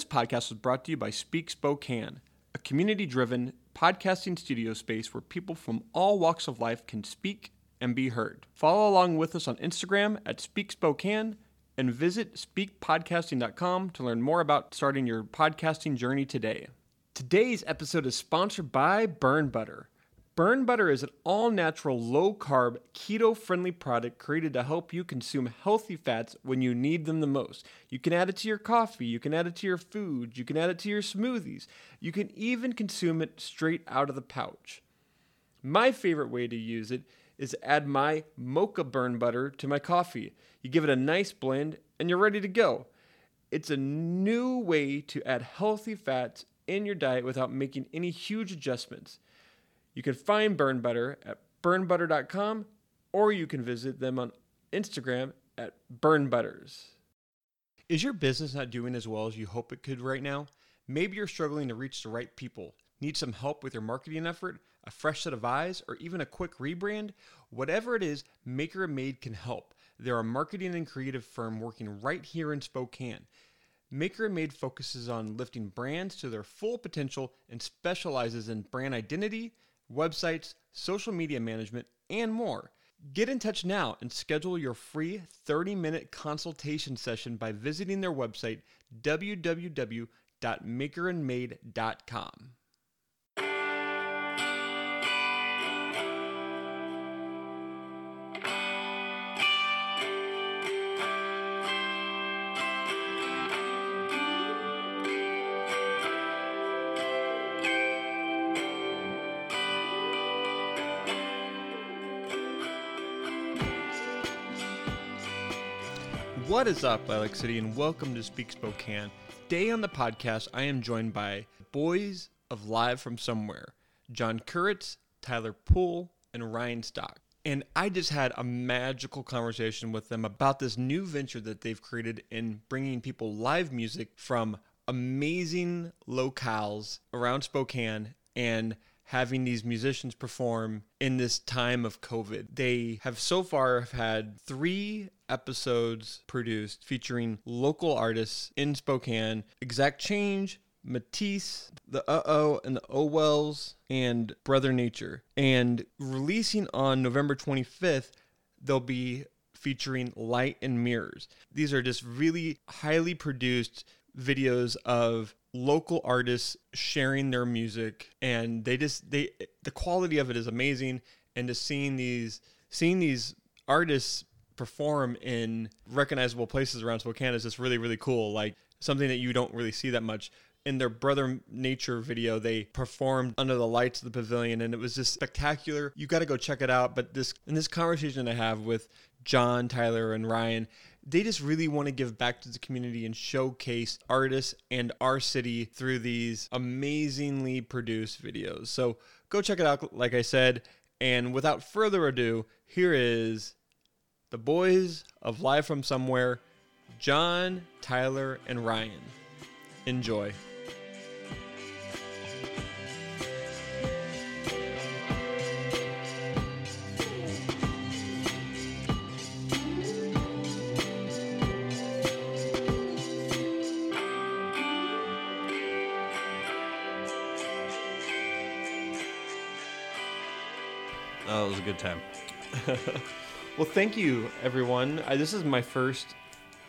This podcast was brought to you by Speak Spokane, a community driven podcasting studio space where people from all walks of life can speak and be heard. Follow along with us on Instagram at Speak Spokane and visit speakpodcasting.com to learn more about starting your podcasting journey today. Today's episode is sponsored by Burn Butter. Burn Butter is an all natural, low carb, keto friendly product created to help you consume healthy fats when you need them the most. You can add it to your coffee, you can add it to your food, you can add it to your smoothies, you can even consume it straight out of the pouch. My favorite way to use it is add my mocha burn butter to my coffee. You give it a nice blend and you're ready to go. It's a new way to add healthy fats in your diet without making any huge adjustments. You can find Burn Butter at burnbutter.com or you can visit them on Instagram at burnbutters. Is your business not doing as well as you hope it could right now? Maybe you're struggling to reach the right people. Need some help with your marketing effort, a fresh set of eyes, or even a quick rebrand? Whatever it is, Maker and Made can help. They're a marketing and creative firm working right here in Spokane. Maker and Made focuses on lifting brands to their full potential and specializes in brand identity, websites, social media management, and more. Get in touch now and schedule your free 30 minute consultation session by visiting their website, www.makerandmade.com. What is up, Lilac City, and welcome to Speak Spokane. Today on the podcast, I am joined by boys of Live from Somewhere, Jon Kuritz, Tyler Poole, and Ryan Stock. And I just had a magical conversation with them about this new venture that they've created in bringing people live music from amazing locales around Spokane and having these musicians perform in this time of COVID. They have so far have had three episodes produced featuring local artists in Spokane, Exact Change, Matisse, the Uh Oh and the Oh Wells, and Brother Nature. And releasing on November 25th, they'll be featuring Light and Mirrors. These are just really highly produced videos of local artists sharing their music and they just they the quality of it is amazing. And just seeing these seeing these artists perform in recognizable places around Spokane is just really really cool. Like something that you don't really see that much. In their brother nature video they performed under the lights of the pavilion and it was just spectacular. You got to go check it out but this in this conversation i have with john tyler and ryan they just really want to give back to the community and showcase artists and our city through these amazingly produced videos. So go check it out, like I said. And without further ado, here is the boys of Live from Somewhere Jon, Tyler, and Ryan. Enjoy. Good time. Well, thank you, everyone. Uh, this is my first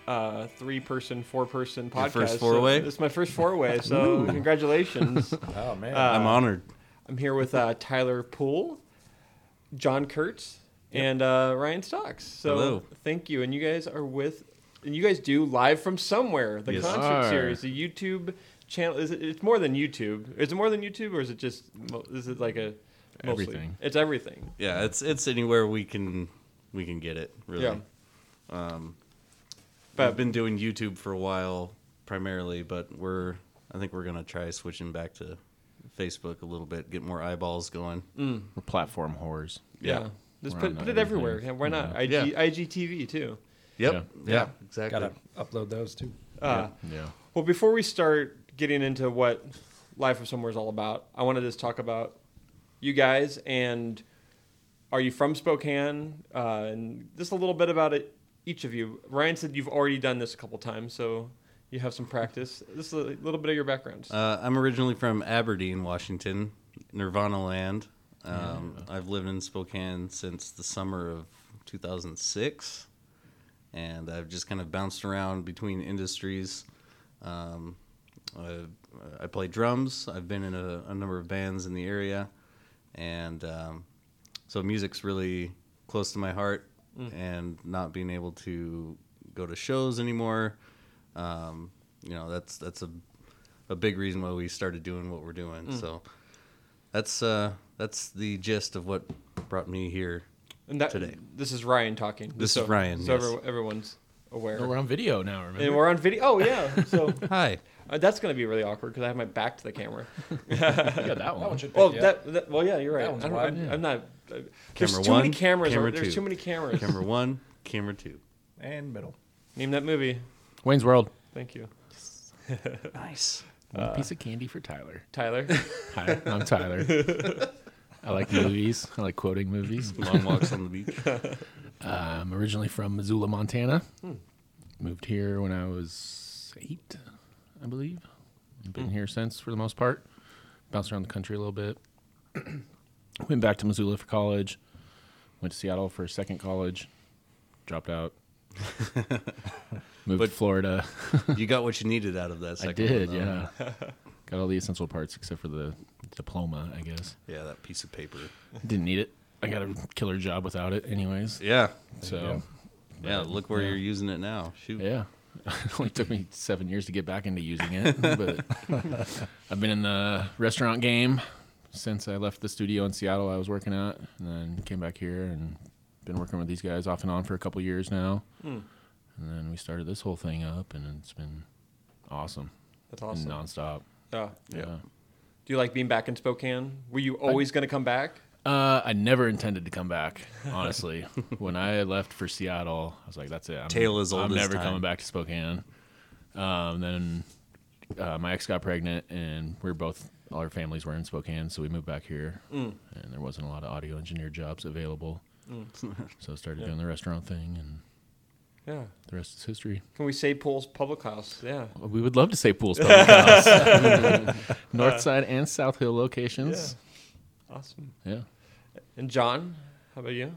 uh, three-person, four-person podcast. first four-way? this is my first four-way. So congratulations. Oh man. Uh, I'm honored. I'm here with uh, Tyler Poole, Jon Kuritz, and uh, Ryan Stocks. So Hello. thank you. And you guys are with, and you guys do live from somewhere, the Yes. concert Are. series, the YouTube channel. Is it? It's more than YouTube. Is it more than YouTube, or is it just? Is it like a mostly? Everything. It's everything. Yeah, it's it's anywhere we can we can get it. Really. Yeah. Um, But- I've been doing YouTube for a while primarily, but we're I think we're gonna try switching back to Facebook a little bit, get more eyeballs going. Mm, We're platform whores. yeah. Yeah. Just We're put, put it everywhere. Yeah, why not? IG, Yeah. IGTV too. Yep. Yeah. Yeah. Yeah. Exactly. Gotta upload those too. Uh, Yeah. Well, before we start getting into what Live from Somewhere is all about, I want to just talk about you guys and are you from Spokane? Uh, and just a little bit about it, each of you. Ryan said you've already done this a couple times, so you have some practice. This is a little bit of your background. Uh, I'm originally from Aberdeen, Washington, Nirvana land. Um, I've lived in Spokane since the summer of 2006, and I've just kind of bounced around between industries. Um, I, I play drums. I've been in a, a number of bands in the area, and um, so music's really close to my heart. And not being able to go to shows anymore, um, you know, that's that's a a big reason why we started doing what we're doing. So that's uh, that's the gist of what brought me here. and that today. this is Ryan talking. This so, is Ryan, So yes. everyone's aware. We're on video now, remember? and we're on video. Oh yeah. So Hi. Uh, that's gonna be really awkward because I have my back to the camera. You got that one. That one should Oh, pick you that, that. Well, yeah, you're right. That one's I don't, wide. I'm, I'm not. Uh, there's Camera too many one, cameras. camera there's two. too many cameras. Camera one, camera two. and middle. Name that movie. Wayne's World. Thank you, Nice. One piece of candy for Tyler. Tyler. Hi, I'm Tyler. I like movies. I like quoting movies. Long walks on the beach. I'm originally from Missoula, Montana. Moved here when I was eight, I believe. Been here since for the most part. Bounced around the country a little bit. Went back to Missoula for college. Went to Seattle for a second college. Dropped out. Moved But- to Florida. You got what you needed out of that I second did, one, though. yeah. Got all the essential parts except for the diploma, I guess. Yeah, that piece of paper. Didn't need it. I got a killer job without it, anyways. Yeah. So, Yeah, look where Yeah. you're using it now. Shoot. yeah. It only took me seven years to get back into using it, but I've been in the restaurant game since I left the studio in Seattle I was working at, and then came back here and been working with these guys off and on for a couple years now. Hmm. And then we started this whole thing up, and it's been awesome, That's awesome. nonstop. Yeah. Yeah. Do you like being back in Spokane? Were you always going to come back? Uh, I never intended to come back. Honestly, when I left for Seattle, I was like, "That's it. I'm, Tale as old I'm never time. coming back to Spokane." Um, then uh, my ex got pregnant, and we are both all our families were in Spokane, so we moved back here. Mm. And there wasn't a lot of audio engineer jobs available, so I started doing the restaurant thing, and Yeah. the rest is history. Can we say Poole's Public House? Yeah. We would love to say Poole's Public House, North Side and South Hill locations. Awesome. Yeah. And Jon, how about you?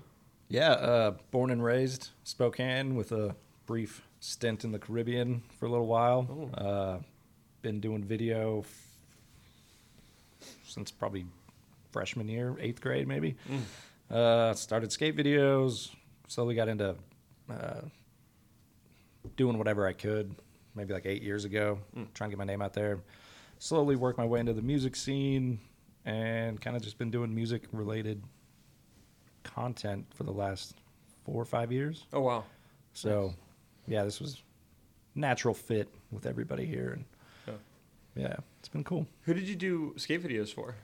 Yeah, uh, born and raised Spokane with a brief stint in the Caribbean for a little while. Oh. Uh, been doing video f- since probably freshman year, eighth grade maybe. Uh, started skate videos. Slowly got into uh, doing whatever I could. Maybe like eight years ago, trying to get my name out there. Slowly worked my way into the music scene, and kind of just been doing music related content for the last four or five years. Oh wow. So, yeah, this was natural fit with everybody here, and Yeah. yeah, it's been cool. Who did you do skate videos for?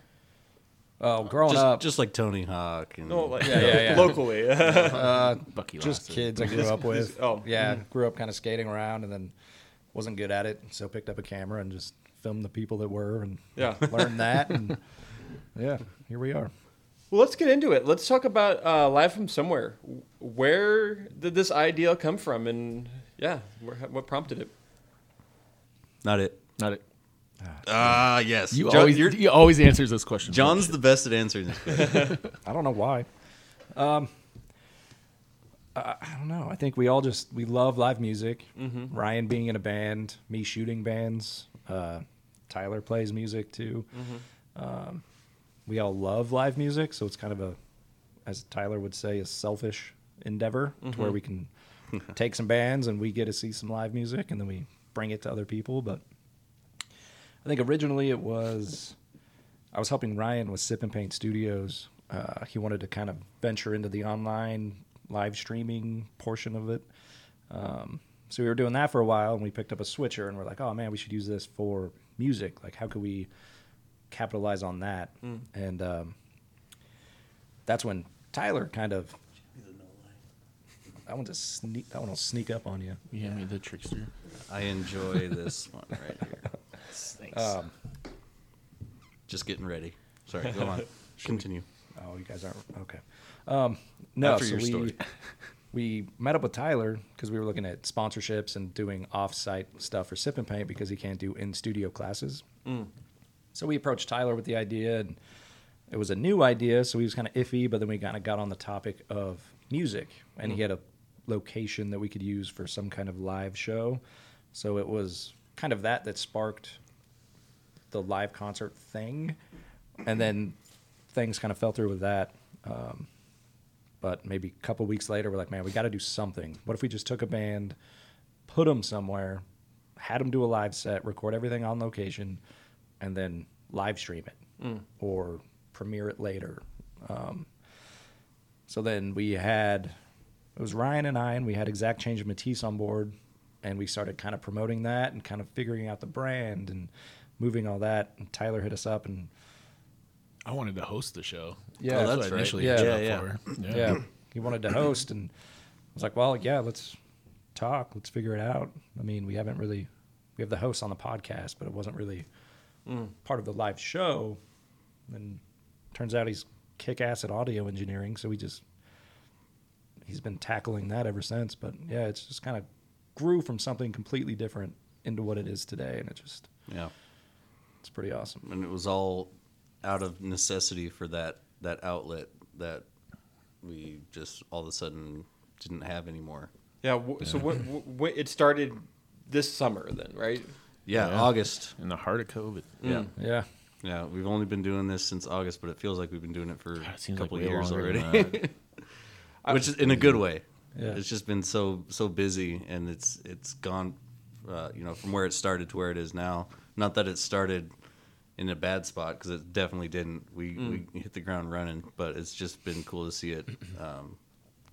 Oh, growing Just, up, just like Tony Hawk. And No, like Yeah, yeah, yeah. locally. uh, Bucky just Lasser. kids I grew up with. oh. yeah, grew up kind of skating around, and then wasn't good at it, so picked up a camera and just filmed the people that were, and yeah. learned that, and yeah, here we are. Well, let's get into it. Let's talk about uh, live from somewhere. Where did this idea come from, and yeah, where, what prompted it? Not it. Not it. Ah, yes. You Jon, always you're- you always answers this question. Jon's the best at answering this question. I don't know why. Um, I, I don't know. I think we all just we love live music. Ryan being in a band, me shooting bands. Uh, Tyler plays music too. Um, we all love live music, so it's kind of a, as Tyler would say, a selfish endeavor to where we can take some bands and we get to see some live music, and then we bring it to other people. But I think originally it was I was helping Ryan with Sip and Paint Studios. Uh, he wanted to kind of venture into the online live streaming portion of it. Um, so we were doing that for a while, and we picked up a switcher, and we're like, "Oh man, we should use this for music. Like, how could we capitalize on that?" And um, that's when Tyler kind of. I want to sneak. I want to sneak up on you. You hand me the trickster. I enjoy this one right here. Thanks. Um, Just getting ready. Sorry, go on. Continue. Oh, you guys aren't okay. Um, no, After so your we, story. we met up with Tyler because we were looking at sponsorships and doing off-site stuff for Sip and Paint because he can't do in-studio classes. So we approached Tyler with the idea, and it was a new idea, so he was kind of iffy. But then we kind of got on the topic of music, and he had a location that we could use for some kind of live show. So it was kind of that that sparked the live concert thing, and then things kind of fell through with that. Um, but maybe a couple weeks later, we're like, man, we got to do something. What if we just took a band, put them somewhere, had them do a live set, record everything on location, and then live stream it or premiere it later? Um, so then we had it was Ryan and I, and we had Exact Change of Matisse on board, and we started kind of promoting that and kind of figuring out the brand and moving all that. And Tyler hit us up and I wanted to host the show. Yeah, that's, that's what right. initially Yeah. hit Yeah, you yeah. yeah, he wanted to host, and I was like, well, yeah, let's talk, let's figure it out. I mean, we haven't really we have the host on the podcast, but it wasn't really part of the live show. And turns out he's kick ass at audio engineering, so we just he's been tackling that ever since. But yeah, it's just kind of grew from something completely different into what it is today, and it just Yeah. it's pretty awesome. and it was all out of necessity for that that outlet that we just all of a sudden didn't have anymore. Yeah. W- So what, what? It started this summer, then, right? Yeah, Yeah. August. In the heart of COVID. Yeah, Yeah, yeah. We've only been doing this since August, but it feels like we've been doing it for God, it a couple like way years already. than. Which is in a good way. Yeah. It's just been so so busy, and it's it's gone, uh, you know, from where it started to where it is now. Not that it started in a bad spot because it definitely didn't. We we hit the ground running, but it's just been cool to see it um,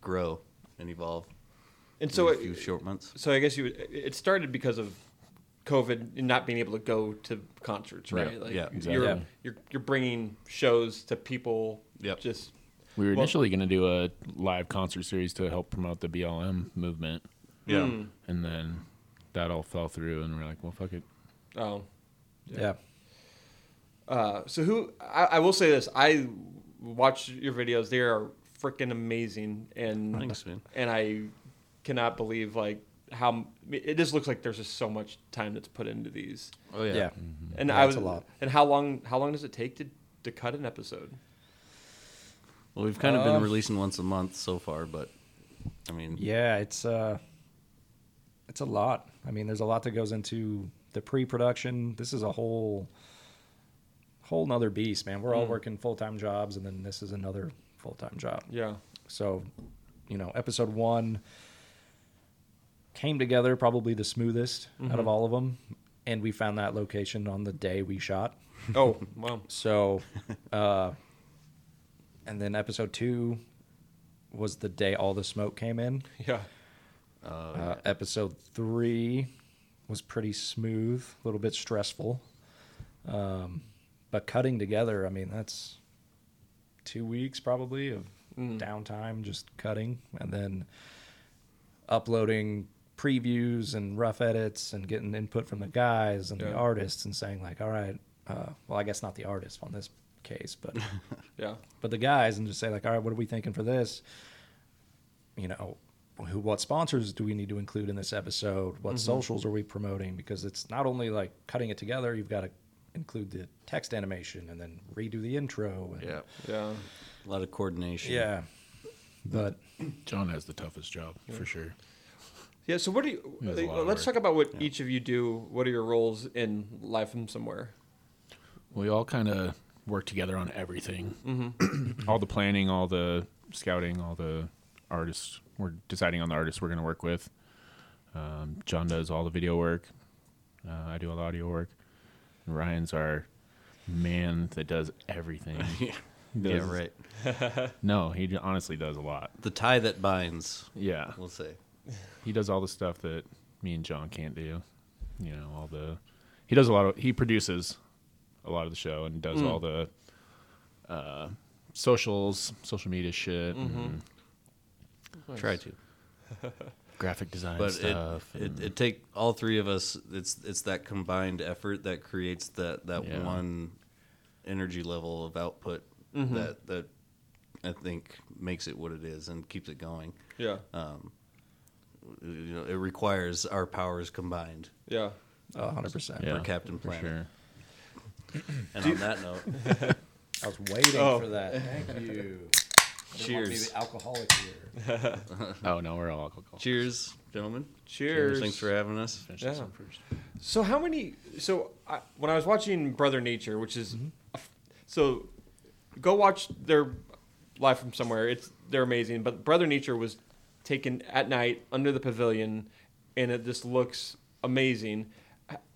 grow and evolve. And in so, a it, few short months. so I guess you it started because of COVID and not being able to go to concerts, right? Yeah, like yeah, exactly. You're, Yeah. you're you're bringing shows to people. Yep. Just We were Well- initially going to do a live concert series to help promote the BLM movement, Yeah. Mm. and then that all fell through, and we're like, well, fuck it. oh. yeah, Uh, so who I, I will say this: I watch your videos; they are freaking amazing, and Thanks, man. and I cannot believe like how it just looks like there's just so much time that's put into these. Oh yeah. yeah. And Yeah, I was a lot. And how long? How long does it take to to cut an episode? Well, we've kind of Uh, been releasing once a month so far, but I mean, Yeah, it's uh it's a lot. I mean, there's a lot that goes into the pre-production. This is a whole whole nother beast, man. We're all Mm. working full-time jobs and then this is another full-time job. Yeah. So, you know, episode 1 came together probably the smoothest out of Mhm. all of them, and we found that location on the day we shot. Oh wow. So, uh, and then episode two was the day all the smoke came in. Yeah. uh, Uh, episode three was pretty smooth, a little bit stressful. Um, but cutting together, I mean, that's two weeks probably of Mm. downtime just cutting and then uploading previews and rough edits and getting input from the guys and Yeah. the artists and saying like all right uh, well i guess not the artist on this case but Yeah. but the guys and just say like all right what are we thinking for this you know who what sponsors do we need to include in this episode what Mhm. socials are we promoting because it's not only like cutting it together you've got to include the text animation and then redo the intro and yeah, Yeah. a lot of coordination. yeah but Jon has the toughest job for sure. Yeah. So what do you? It was a lot of let's work. talk about what Yeah. each of you do. What are your roles in Live from Somewhere? We all kind of work together on everything, Mm-hmm. all the planning, all the scouting, all the artists. We're deciding on the artists we're going to work with. Um, Jon does all the video work. Uh, I do all the audio work. And Ryan's our man that does everything. Yeah, does- right. No, he honestly does a lot. The tie that binds, Yeah, we'll say. He does all the stuff that me and Jon can't do. You know, all the he does a lot of he produces a lot of the show and does Mm. all the uh, socials, social media shit, Mhm. and Try to. graphic design but stuff. it, it it take all three of us. It's it's that combined effort that creates that that Yeah. one energy level of output Mhm. that that I think makes it what it is and keeps it going. Yeah. You know, it requires our powers combined Yeah. Oh, 100%. Yeah, Captain for Planet. sure. And on that note, I was waiting Oh. for that. Thank you. I want to be Cheers. alcoholic here. Oh no, we're all alcohol. cheers, gentlemen. Cheers. Thanks for having us. Yeah. this one first. So how many? So I, when I was watching Brother Nature, which is, mm-hmm. so go watch their live from somewhere. It's they're amazing. But Brother Nature was taken at night under the pavilion, and it just looks amazing.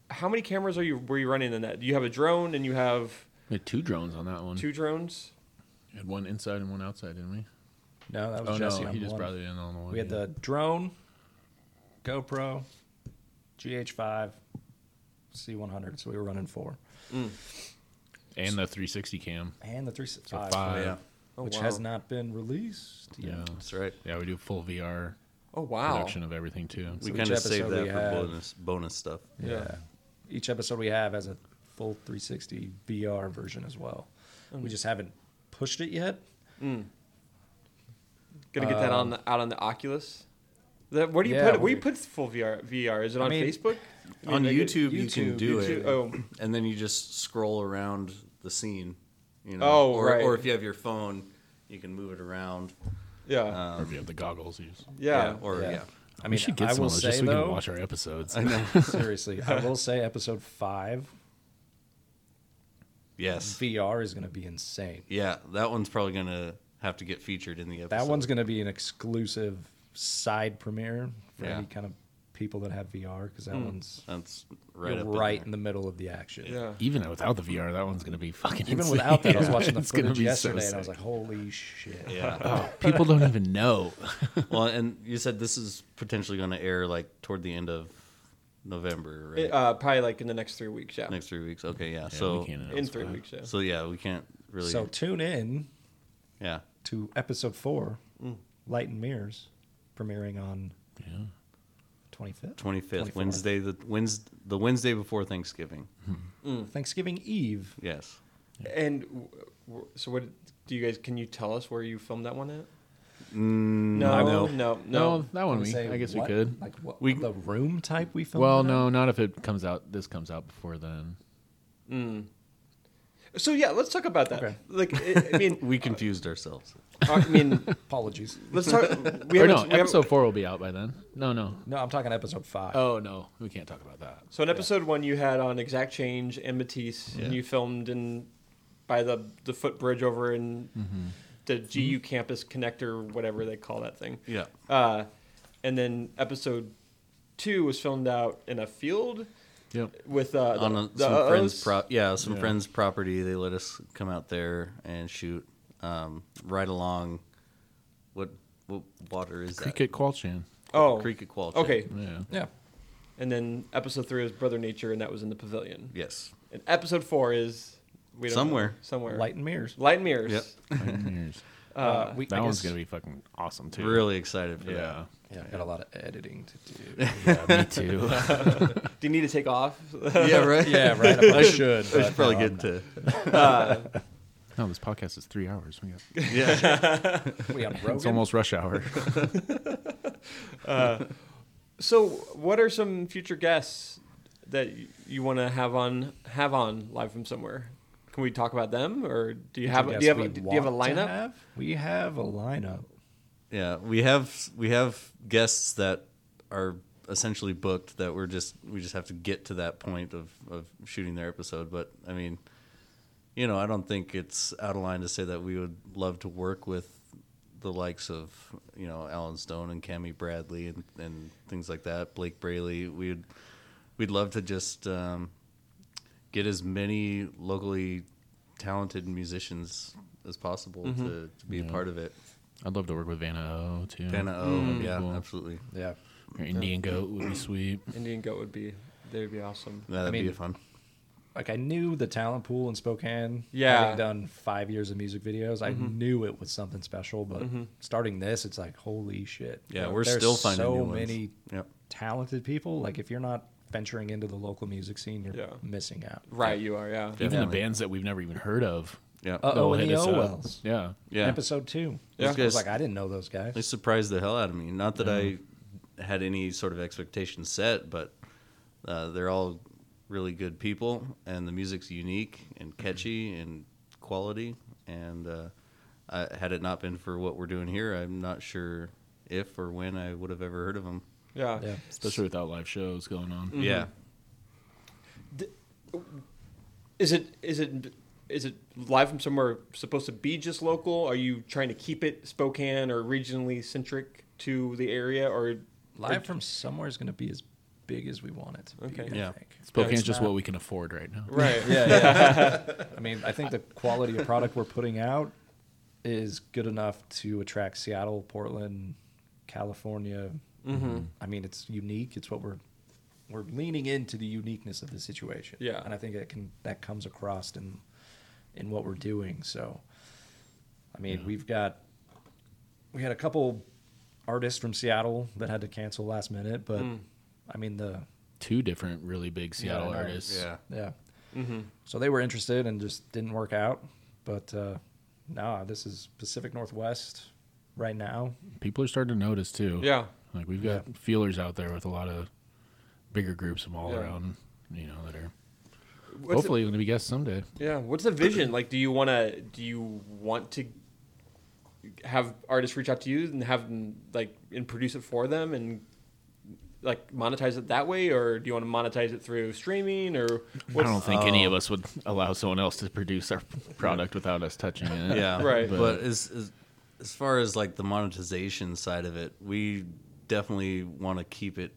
How many cameras are you were you running in that? Do you have a drone and you have We had two drones on that one. two drones. We had one inside and one outside, didn't we? No, that was Oh Jesse no, on he just one. brought it in on the one. We had yeah. the drone, GoPro, GH5, C100. So we were running four. Mm. and the 360 cam. And the 360. So five. Oh, yeah. Oh, which wow. has not been released yet. Yeah, That's right. yeah. We do full VR Oh wow. production of everything too. We So kind of save that for have- bonus bonus stuff. Yeah. Each episode we have has a full 360 VR version as well. We just haven't pushed it yet. Gonna get that on Um, the, out on the Oculus. That, where do you Yeah, put it? Where do you we- put full VR? VR is it on mean, Facebook? I On mean, like, YouTube, you YouTube, can do YouTube, it, oh. and then you just scroll around the scene. You know, Oh, or, right. or if you have your phone, you can move it around. Yeah. Um, or if you have the goggles, use. yeah. or yeah. I we mean, should get I some will of those just say so we can watch our episodes. I know. seriously, I will say episode five Yes. VR is going to be insane. Yeah, that one's probably gonna have to get featured in the episode. That one's going to be an exclusive side premiere for Yeah. any kind of people that have VR because that one's That's right you're up right In in the middle of the action. Yeah. Even without the VR, that one's gonna be fucking. Even insane. without that, I was watching the It's gonna footage be so yesterday and I was sick. like, "Holy shit!" yeah. Oh, people don't even know. well, and you said this is potentially going to air like toward the end of November, right? It, uh, probably like in the next three weeks. Yeah. Next three weeks. Okay, yeah. Yeah, so in three weeks. Yeah. so yeah, we can't really. So tune in yeah. to episode four, Light and Mirrors, premiering on Yeah. 25th, 25th 24th. Wednesday the Wednesday the Wednesday before Thanksgiving. Thanksgiving Eve. Yes. And w- w- so, what do you guys? Can you tell us where you filmed that one at? Mm, No, I no, no, No, that one we. say I guess what? we could. Like what? We- the room type we filmed. Well, no, at? not if it comes out. This comes out before then. So yeah, let's talk about that. Okay. Like, I, I mean, We confused ourselves. I mean, Apologies. let's talk. We or haven't, no, we haven't- episode four will be out by then. No, no. No, I'm talking episode five. Oh no, we can't talk about that. So in episode one, you had on Exact Change and Matisse, and you filmed in by the the footbridge over in the GU campus connector, whatever they call that thing. Yeah. Uh, and then episode two was filmed out in a field Yep. with uh, the, On a, the some friends' O's. pro- yeah, some Yeah. friends' property. They let us come out there and shoot um, right along. What what water is Creek that? Creek at Qualchan. Oh, Creek at Qualcha. okay. Yeah. Yeah. And then episode three was Brother Nature, and that was in the pavilion. Yes. And episode four is we don't know, Somewhere. somewhere Light and Mirrors. Light and mirrors. Yep. Nine years. Uh, uh, we, That I one's guess- gonna be fucking awesome too. Really excited for Yeah. Yeah, got a lot of editing to do. Yeah, me too. Do you need to take off? that. Yeah. Right. yeah, right. I I should. should, I should probably no, get to. Uh, no, this podcast is three hours. We got, Yeah. We on Rogan. it's almost rush hour. Uh, so, what are some future guests that y- you want to have on have on live from somewhere? Can we talk about them, or do you have do you have a, do you have a lineup? We have a lineup. Yeah, we have we have guests that are essentially booked that we're just we just have to get to that point of of shooting their episode. But I mean, you know, I don't think it's out of line to say that we would love to work with the likes of you know Allen Stone and Cami Bradley and, and things like that. Blake Braley. We'd we'd love to just um, get as many locally talented musicians as possible mm-hmm. to, to be a part of it. I'd love to work with Vanna O too. Vanna O, Mm. yeah, Cool. absolutely. Yeah. Or Indian Goat would be sweet. Indian Goat would be they'd be awesome. Yeah, That'd mean, be fun. Like I knew the talent pool in Spokane. Yeah. Having done five years of music videos, I mm-hmm. knew it was something special. But starting this, it's like holy shit. Yeah, You know, we're still finding so new ones. many Yep. talented people. Like if you're not venturing into the local music scene, you're Yeah. missing out. Right, you are. Yeah. Even the bands that we've never even heard of Yeah. Uh oh, They'll and hit the us up. Owells. Yeah. yeah. Episode two. Yeah. I was like, I didn't know those guys. They surprised the hell out of me. Not that I had any sort of expectations set, but uh, they're all really good people, and the music's unique and catchy and quality. And uh, I, had it not been for what we're doing here, I'm not sure if or when I would have ever heard of them. Yeah. Yeah. Especially without live shows going on. Mm-hmm. Yeah. Is it is it is it live from somewhere supposed to be just local? Are you trying to keep it Spokane or regionally centric to the area, or Live from somewhere is going to be as big as we want it to be. Okay. I Yeah. think. Spokane's It's just not- what we can afford right now. right? Yeah, yeah. I mean, I think the quality of product we're putting out is good enough to attract Seattle, Portland, California. Mm-hmm. I mean, it's unique. It's what we're we're leaning into the uniqueness of the situation. Yeah. and I think it can that comes across in in what we're doing. So, I mean, we've got we had a couple artists from Seattle that had to cancel last minute, but Mm. I mean the Two different really big Seattle I know. artists. Yeah. yeah. Mm-hmm. So they were interested and just didn't work out. But uh, no, this is Pacific Northwest right now. People are starting to notice too. Yeah. Like we've got feelers out there with a lot of bigger groups from all Yeah. around, you know, that are What's hopefully going to be guests someday. Yeah. What's the vision? Like, do you want to? Do you want to have artists reach out to you and have them like and produce it for them and like monetize it that way, or do you want to monetize it through streaming or? I don't think any of um, us would allow someone else to produce our product without us touching it. Yeah. Right. But, as, as as far as like the monetization side of it, we definitely want to keep it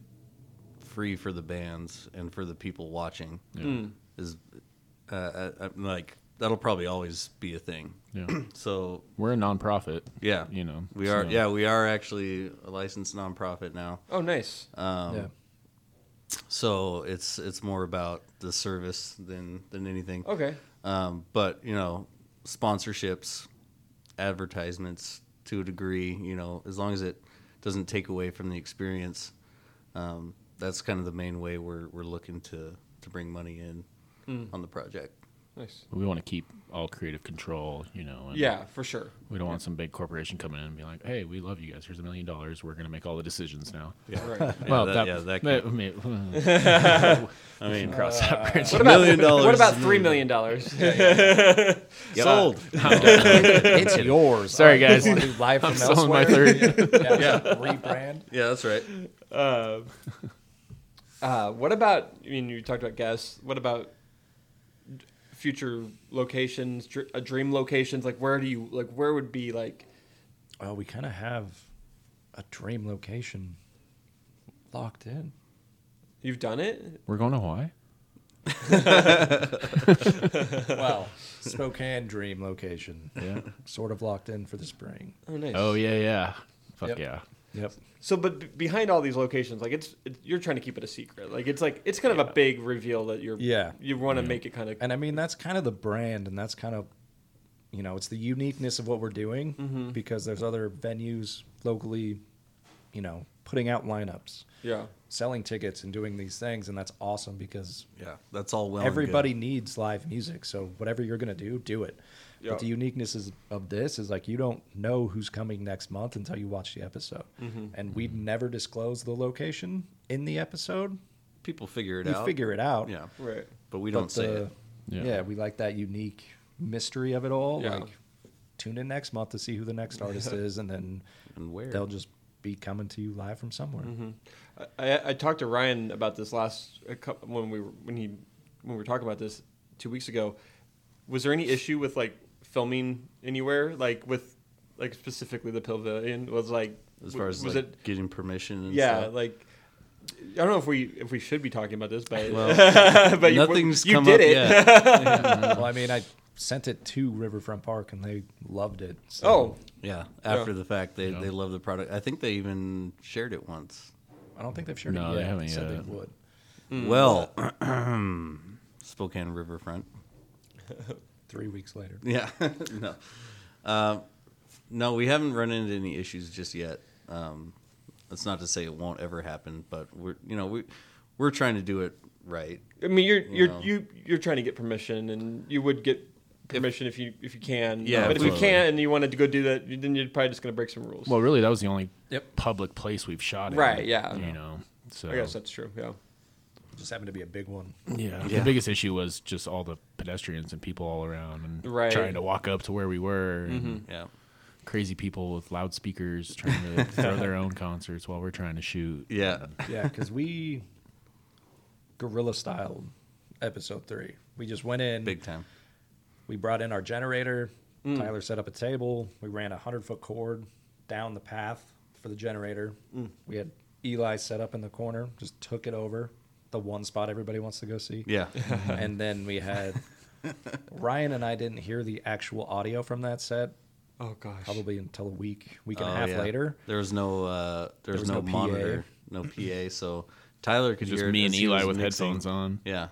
free for the bands and for the people watching. Mm. Is uh, uh, uh, like that'll probably always be a thing. Yeah. So We're a nonprofit, yeah, you know. we are. so- Yeah, we are actually a licensed nonprofit now. Oh, nice. Um, yeah. So it's it's more about the service than than anything. Okay. Um, but you know, sponsorships, advertisements to a degree, you know, as long as it doesn't take away from the experience, um, that's kind of the main way we're we're looking to to bring money in Mm. on the project. Nice. We want to keep all creative control, you know. And Yeah, for sure. We don't want some big corporation coming in and be like, "Hey, we love you guys. Here's a million dollars. We're going to make all the decisions now." Yeah. Right. Yeah, well, that- that, yeah, that that, can- may- I mean, cross that bridge. What about million dollars What about is a three million. million dollars? sold. it's yours. Sorry, guys. you wanna live from I'm selling my elsewhere? third. yeah. Rebrand. yeah, that's right. Uh, uh, what about? I mean, you talked about guests. What about future locations, dr- uh, dream locations? Like, where do you like? Where would be like? Well, we kind of have a dream location locked in. You've done it. We're going to Hawaii. Well, Spokane dream location. Yeah. Sort of locked in for the spring. Oh, nice. oh yeah, yeah. Fuck Yep. yeah. Yep. So, but b- behind all these locations, like it's, it, you're trying to keep it a secret. Like it's like it's kind of a big reveal that you're. Yeah. You want to make it kind of. And I mean, that's kind of the brand, and that's kind of, you know, it's the uniqueness of what we're doing Mm-hmm. because there's other venues locally, you know, putting out lineups, Yeah. selling tickets, and doing these things, and that's awesome because Yeah, that's all well. and good. everybody needs live music. So whatever you're gonna do, do it. Yeah. But the uniqueness is, of this is like you don't know who's coming next month until you watch the episode, Mm-hmm. and we never disclose the location in the episode. people figure it You out. You figure it out. Yeah, Right. but we don't say the- it. Yeah. Yeah. we like that unique mystery of it all. Yeah. Like, tune in next month to see who the next artist is, and then And where? they'll just be coming to you live from somewhere. Mm-hmm. I, I talked to Ryan about this last a cou- when we were when he when we were talking about this two weeks ago. Was there any issue with like filming anywhere, like with like specifically the pavilion? Was like as far as was like, it? getting permission. And Yeah, stuff. like I don't know if we if we should be talking about this, but Well, but you- nothing's you, come did up it. yet. well, I mean, I sent it to Riverfront Park, and they loved it. So. oh, Yeah, after Yeah. the fact, they, Yeah. they love the product. I think they even shared it once. I don't think they've shared No, it they yet. haven't said yet. they would. Mm. Well, Spokane Riverfront. Three weeks later. Yeah, no, um, no, we haven't run into any issues just yet. Um, that's not to say it won't ever happen, but we're you know we we're trying to do it right. I mean, you're you're know. you you're trying to get permission, and you would get permission if, you if you can. Yeah, but if you can't and you wanted to go do that, then you're probably just gonna break some rules. Well, really, that was the only Yep. public place we've shot in. Right, yeah. You know, so I guess that's true. Yeah. Just happened to be a big one. yeah. Yeah. The biggest issue was just all the pedestrians and people all around and Right. trying to walk up to where we were. And mm-hmm. Yeah. crazy people with loudspeakers trying to throw their own concerts while we're trying to shoot. Yeah. Yeah, because we guerrilla styled episode three. We just went in. Big time. We brought in our generator. Mm. Tyler set up a table. We ran a hundred foot cord down the path for the generator. Mm. We had Eli set up in the corner. Just took it over the one spot everybody wants to go see. Yeah. and then we had Ryan and I didn't hear the actual audio from that set Oh gosh. probably until a week, week and Oh, a half yeah. later. There was no uh there was, was no, no PA. monitor, no PA, so Tyler could Just hear me as and Eli with mixing. headphones on. Yeah.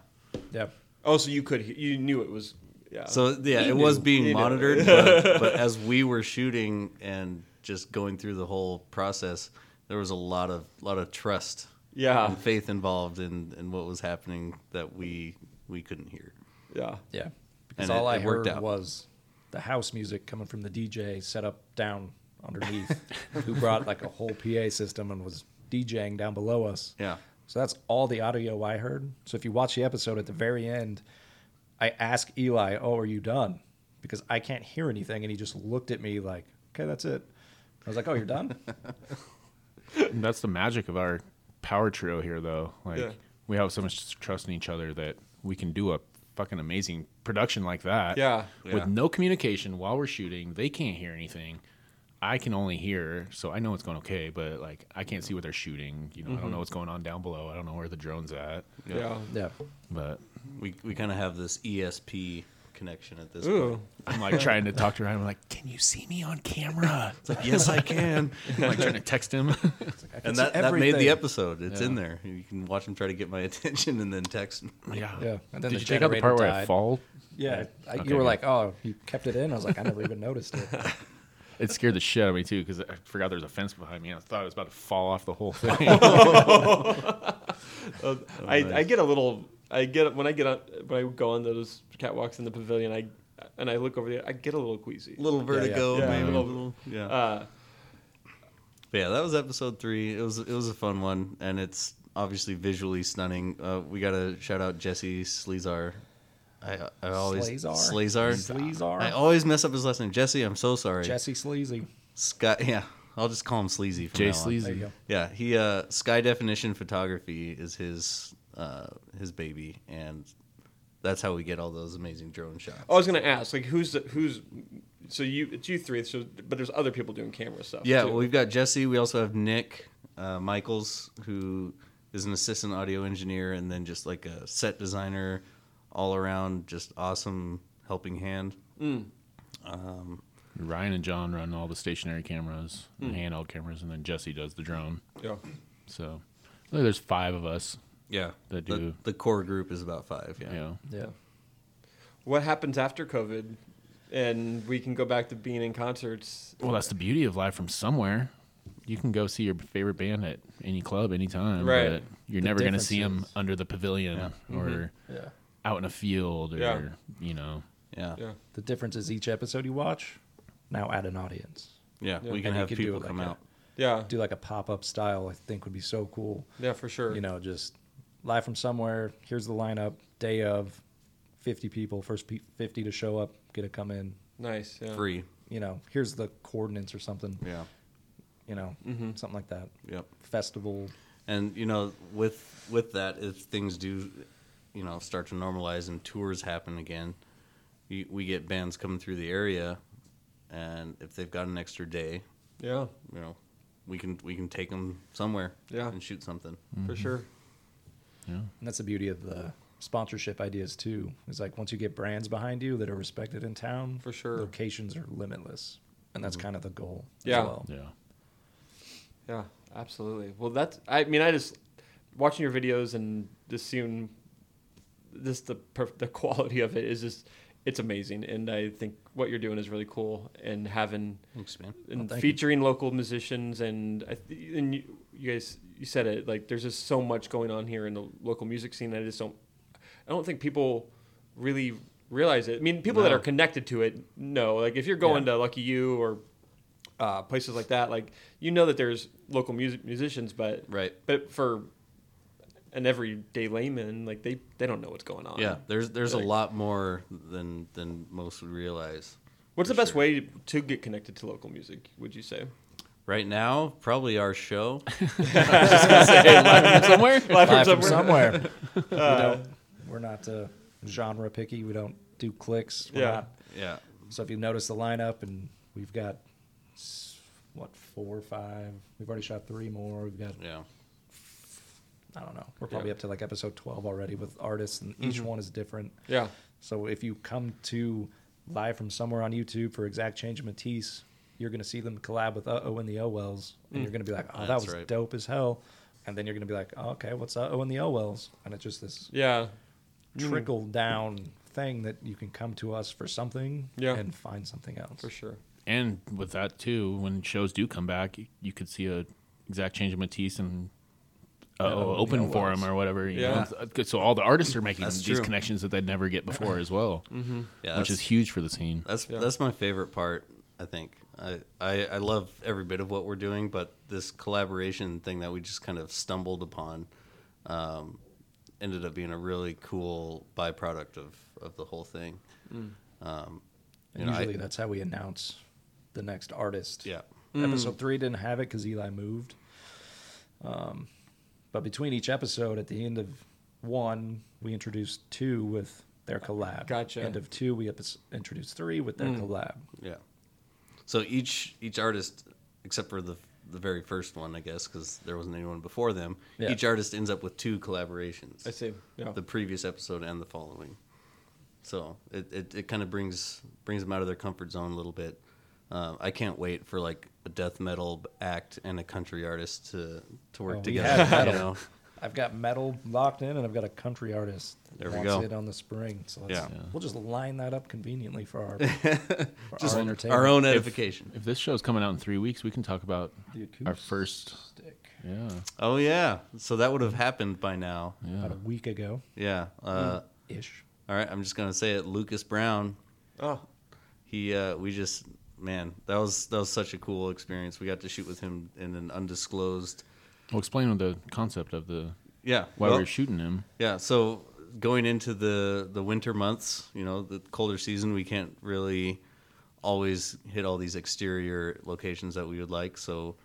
Yeah. Oh, so you could you knew it was yeah. So yeah, He it was being He monitored, but, but as we were shooting and just going through the whole process, there was a lot of lot of trust yeah. and faith involved in, in what was happening that we we couldn't hear. Yeah. Yeah. Because And all it- I it worked heard out. was the house music coming from the DJ set up down underneath, who brought like a whole PA system and was DJing down below us. Yeah. So that's all the audio I heard. So if you watch the episode at the very end, I ask Eli, "Oh, are you done?" Because I can't hear anything, and he just looked at me like, "Okay, that's it." I was like, "Oh, you're done?" And that's the magic of our power trio here, though. Like Yeah. we have so much trust in each other that we can do a fucking amazing production like that. Yeah. Yeah. With no communication while we're shooting, they can't hear anything. I can only hear, so I know it's going okay, but like I can't see what they're shooting. You know, I don't mm-hmm. know what's going on down below. I don't know where the drone's at. Yeah. yeah. But We we kind of have this ESP connection at this Ooh. point. I'm like trying to talk to Ryan. I'm like, "Can you see me on camera?" It's like, Yes, I can. I'm like trying to text him. I can and that, that made the episode. It's in there. You can watch him try to get my attention and then text. yeah. Yeah. And then Did the you take out the generator part where I fall? Yeah. I, Okay, you were good. like, "Oh, you kept it in." I was like, "I never even noticed it." It scared the shit out of me too because I forgot there was a fence behind me. and I thought I was about to fall off the whole thing. Uh, I, I get a little. I get when I get on when I go on those catwalks in the pavilion. I and I look over there. I get a little queasy. little vertigo, Yeah, maybe. a a little- little, yeah. Uh, But yeah, that was episode three. It was it was a fun one, and it's obviously visually stunning. Uh, we gotta shout out Jesse Slezar. I I always Slazar? Slazar. Slezar? I always mess up his last name. Jesse, I'm so sorry. Jesse Sleazy. Sky, yeah, I'll just call him Sleazy. From Jay now on. There Sleazy. Yeah, he uh, Sky Definition Photography is his uh, his baby, and that's how we get all those amazing drone shots. I was gonna ask, like, who's the, who's so you it's you three, so but there's other people doing camera stuff. Yeah, too. well, we've got Jesse. We also have Nick uh, Michaels, who is an assistant audio engineer, and then just like a set designer, all around, just awesome helping hand. Mm. Um, Ryan and John run all the stationary cameras, and handheld cameras, and then Jesse does the drone. yeah. So there's five of us. Yeah, That the, do- the core group is about five. You Yeah, Yeah. What happens after COVID, and we can go back to being in concerts? well, that's the beauty of live from somewhere. You can go see your favorite band at any club anytime, Right. but you're The never going to see them under the pavilion or mm-hmm. Yeah. out in a field or Yeah. you know. yeah, yeah. Yeah. The difference is each episode you watch now add an audience. Yeah. We can And have people it like come a- out. Yeah. Do like a pop up style. I think would be so cool. Yeah, for sure. You know, just live from somewhere. Here's the lineup. Day of, fifty people. First pe- fifty to show up. Get to come in. Nice. Yeah. Free. You know, here's the coordinates or something. Yeah. You know, Mhm. something like that. Yep. Festival. And you know, with with that, if things do, you know, start to normalize and tours happen again, we, we get bands coming through the area, and if they've got an extra day, Yeah. you know, we can we can take them somewhere, Yeah. and shoot something. For sure. Yeah. And that's the beauty of the sponsorship ideas too. Is like once you get brands behind you that are respected in town, For sure. locations are limitless, and that's mm-hmm. kind of the goal. Yeah. As well. Yeah. Yeah, absolutely. Well, that's. I mean, I just watching your videos and just seeing just the perf- the quality of it is just it's amazing, and I think what you're doing is really cool, and having Thanks, man. and Well, thank featuring local musicians and I th- and you, you guys you said it like there's just so much going on here in the local music scene. I just don't I don't think people really realize it. I mean, people that are connected to it know. Like if you're going to Lucky You or uh, places like that, like you know that there's local music musicians, but Right. But for an everyday layman, like they they don't know what's going on. Yeah, there's there's a lot more than than most would realize. What's the best sure. way to get connected to local music? Would you say? Right now, probably our show. somewhere. Live from somewhere. we don't, we're not uh, genre picky. We don't do clicks. We're Yeah. not- yeah, so if you notice the lineup, and we've got what four or five. We've already shot three more. We've got yeah, I don't know. We're probably Yeah. up to like episode twelve already with artists, and each one is different. Yeah. So if you come to live from somewhere on YouTube for Exact Change and Matisse, you're going to see them collab with Uh Oh and the Owells, and you're going to be like, oh, that That's was right. dope as hell. And then you're going to be like, oh, okay, what's Uh Oh and the Owells? And it's just this Yeah. trickle down thing that you can come to us for something Yeah. and find something else. For sure. And with that too, when shows do come back, y- you could see a exact change of Matisse and uh, Yeah, open yeah, for well, him or whatever. You Yeah. know? Uh, So all the artists are making these connections that they'd never get before as well, yeah. which is huge for the scene. That's Yeah. that's my favorite part. I think I, I I love every bit of what we're doing, but this collaboration thing that we just kind of stumbled upon um, ended up being a really cool byproduct of of the whole thing. Um, And you know, I- usually that's how we announce the next artist. yeah, Episode three didn't have it because Eli moved. Um, but between each episode, at the end of one, we introduced two with their collab. Gotcha. End of two, we epi- introduced three with their collab. yeah. So each each artist, except for the the very first one, I guess, because there wasn't anyone before them. Yeah. Each artist ends up with two collaborations. I see. Yeah. the previous episode and the following. So it, it, it kind of brings brings them out of their comfort zone a little bit. Um, I can't wait for like a death metal act and a country artist to to work we together. had you know? I've got metal locked in, and I've got a country artist that There we wants go. it on the spring. So let's, Yeah. Yeah. we'll just line that up conveniently for our, for Just our entertainment. our own edification. If this show's coming out in three weeks, we can talk about The our first. Stick. Yeah, Oh yeah, so that would have happened by now. yeah. About a week ago, Yeah. Uh, ish. All right, I'm just gonna say it. Lucas Brown. Oh. He uh, we just man that was that was such a cool experience. We got to shoot with him in an undisclosed. Well, explain the concept of the Yeah. why well- we're shooting him. Yeah, so going into the the winter months, you know, the colder season, we can't really always hit all these exterior locations that we would like. So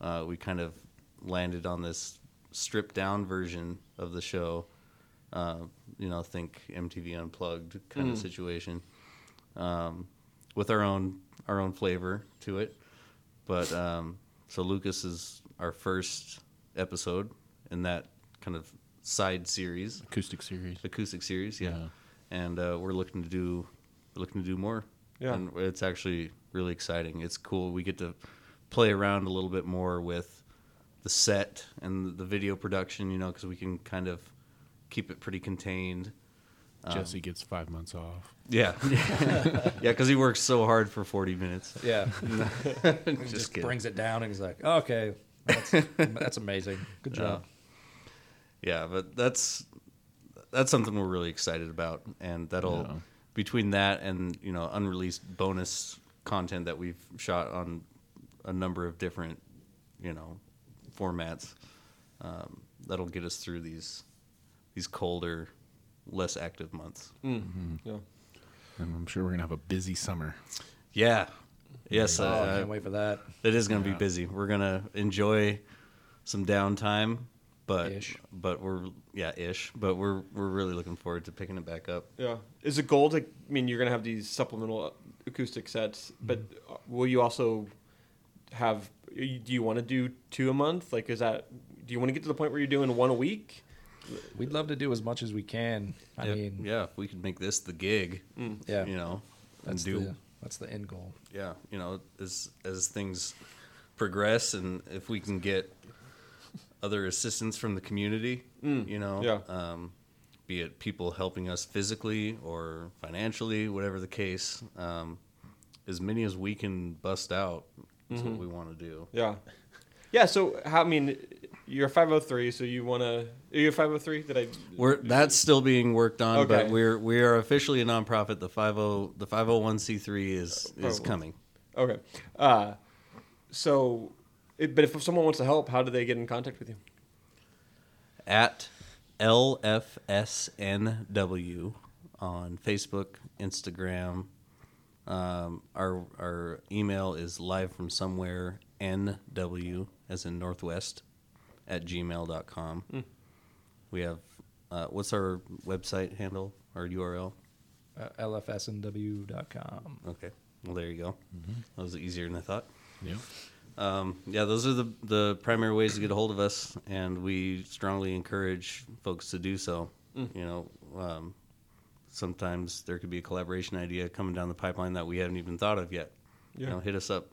uh, we kind of landed on this stripped down version of the show. Uh, you know, think MTV Unplugged kind of situation, um, with our own our own flavor to it. But um, so Lucas is our first episode in that kind of side series, Acoustic series. acoustic series, yeah. Yeah. And uh, we're looking to do we're looking to do more. Yeah. and it's actually really exciting. It's cool. We get to play around a little bit more with the set and the video production, you know, because we can kind of keep it pretty contained. Um, Jesse gets five months off. Yeah, yeah, because he works so hard for forty minutes. Yeah, Just just, brings it down, and he's like, "Okay, that's, that's amazing. Good job." Yeah, but that's that's something we're really excited about, and that'll Yeah. between that and you know unreleased bonus content that we've shot on a number of different you know formats, um, that'll get us through these these colder, less active months. Mm. Yeah. And I'm sure we're gonna have a busy summer. Yeah, yes, Oh, I uh, can't wait for that. it is going to be busy. We're going to enjoy some downtime, but Ish. but we're yeah ish, but we're we're really looking forward to picking it back up. Yeah. Is the goal to? I mean, you're gonna have these supplemental acoustic sets, but uh, will you also have? Do you want to do two a month? Like, is that? Do you want to get to the point where you're doing one a week? We'd love to do as much as we can. I Yeah, mean, yeah, if we could make this the gig, yeah, you know, and do the that's the end goal. yeah, you know, as as things progress, and if we can get other assistance from the community, you know, yeah. um, be it people helping us physically or financially, whatever the case, um, as many as we can bust out is what we want to do. Yeah. Yeah. So, how? I mean, you're 503, so you want to. You're 503. Did I? We're that's still being worked on, Okay. but we're we are officially a nonprofit. The 50 the 501c3 is is coming. Okay. Uh, so, it, but if someone wants to help, how do they get in contact with you? At LFSNW on Facebook, Instagram. Um, our our email is live from somewhere NW as in Northwest at gmail.com. We have uh, what's our website handle, our URL? Uh, LFSNW.com. Okay. Well, there you go. That was easier than I thought. Yeah. Um, yeah, those are the the primary ways to get a hold of us, and we strongly encourage folks to do so. You know, um, sometimes there could be a collaboration idea coming down the pipeline that we haven't even thought of yet. Yeah. You know, hit us up.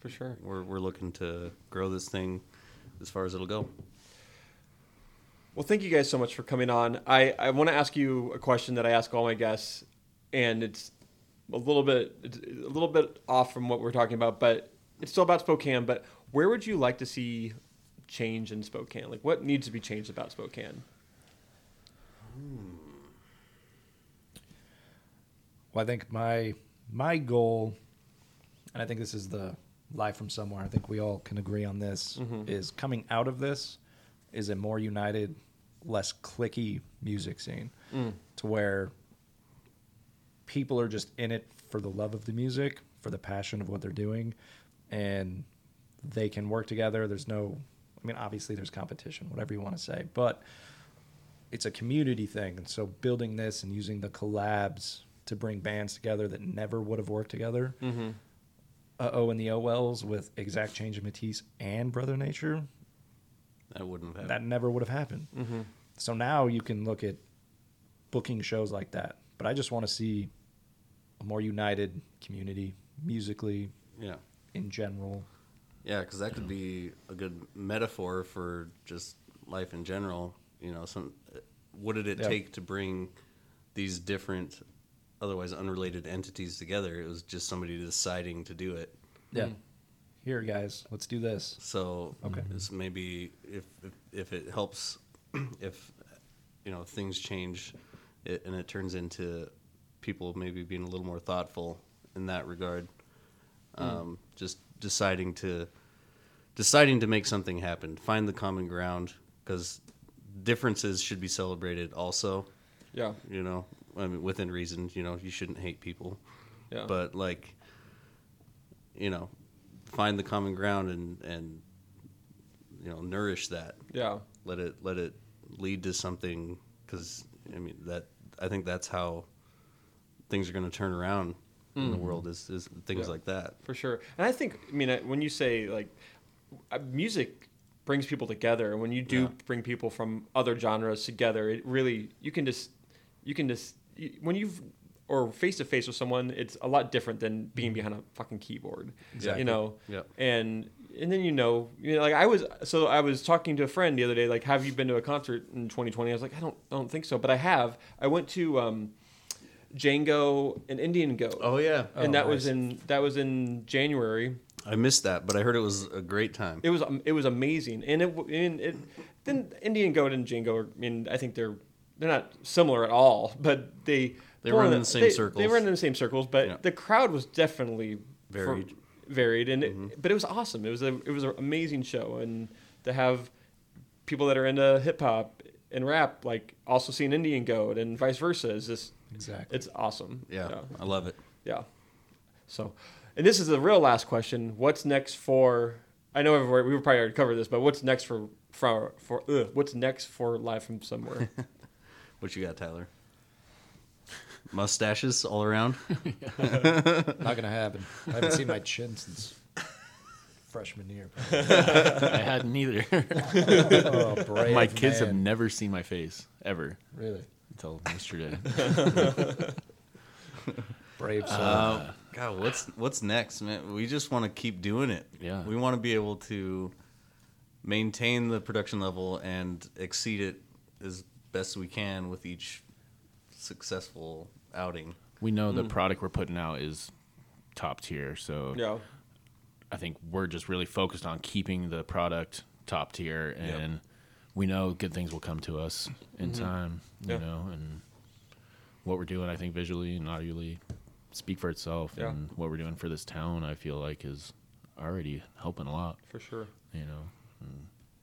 For sure. We're we're looking to grow this thing as far as it'll go. Well, thank you guys so much for coming on. I, I want to ask you a question that I ask all my guests, and it's a little bit it's a little bit off from what we're talking about, but it's still about Spokane. But where would you like to see change in Spokane? Like, what needs to be changed about Spokane? Hmm. Well, I think my my goal, and I think this is the live from somewhere. I think we all can agree on this. Is coming out of this is a more united, less clicky music scene, to where people are just in it for the love of the music, for the passion of what they're doing, and they can work together. There's no, I mean, obviously there's competition, whatever you want to say, but it's a community thing. And so building this and using the collabs to bring bands together that never would have worked together. Mm-hmm. Uh oh, and the Owells with Exact Change of Matisse and Brother Nature, That wouldn't have that never would have happened. Mm-hmm. So now you can look at booking shows like that. But I just want to see a more united community musically Yeah. in general. Yeah, because that could be a good metaphor for just life in general. You know, some what did it Yeah. take to bring these different, otherwise unrelated entities together? It was just somebody deciding to do it. Yeah. Here, guys, let's do this. So Okay. this maybe if, if if it helps, if you know things change, it, and it turns into people maybe being a little more thoughtful in that regard. Um, Just deciding to deciding to make something happen, find the common ground, because differences should be celebrated. Also, Yeah. you know, I mean, within reason. You know, you shouldn't hate people Yeah. but like you know find the common ground and and you know nourish that yeah. let it let it lead to something because i mean that i think that's how things are going to turn around in the world is, is things Yeah. like that for sure. And I think, I mean, when you say like uh, music brings people together, and when you do Yeah. bring people from other genres together, it really you can just you can just when you've or face to face with someone, it's a lot different than being behind a fucking keyboard. Exactly. You know. Yeah. And and then you know, you know, like I was so I was talking to a friend the other day, like, have you been to a concert in 2020? I was like, I don't I don't think so, but I have. I went to um, Django and Indian Goat oh yeah and Oh, that was in that was in January. i missed that but i heard it was a great time It was um, it was amazing, and it and it then Indian Goat and Django. Are, I mean, I think they're they're not similar at all, but they They run in the same they, circles. They run in the same circles, but Yeah. the crowd was definitely for- Varied. Mm-hmm. varied, and it, but it was awesome. It was a it was an amazing show, and to have people that are into hip hop and rap like also seeing Indian Goat and vice versa is just Exactly. it's awesome. yeah, yeah. i love it Yeah. So, and this is the real last question. What's next for? I know we were probably already covered this, but what's next for for for ugh, what's next for live from somewhere? what you got tyler mustaches all around Not going to happen. I haven't seen my chin since freshman year. I hadn't either. oh, brave my kids have never seen my face ever Really? until yesterday. Brave soul. Uh, God, what's what's next, man? We just want to keep doing it. Yeah. we want to be able to maintain the production level and exceed it as best we can with each successful outing. we know the product we're putting out is top tier, so yeah. I think we're just really focused on keeping the product top tier, and we know good things will come to us in time. You Mm-hmm. Yeah. know, and what we're doing, I think visually and audibly speak for itself, Yeah. and what we're doing for this town, I feel like is already helping a lot. For sure. You know,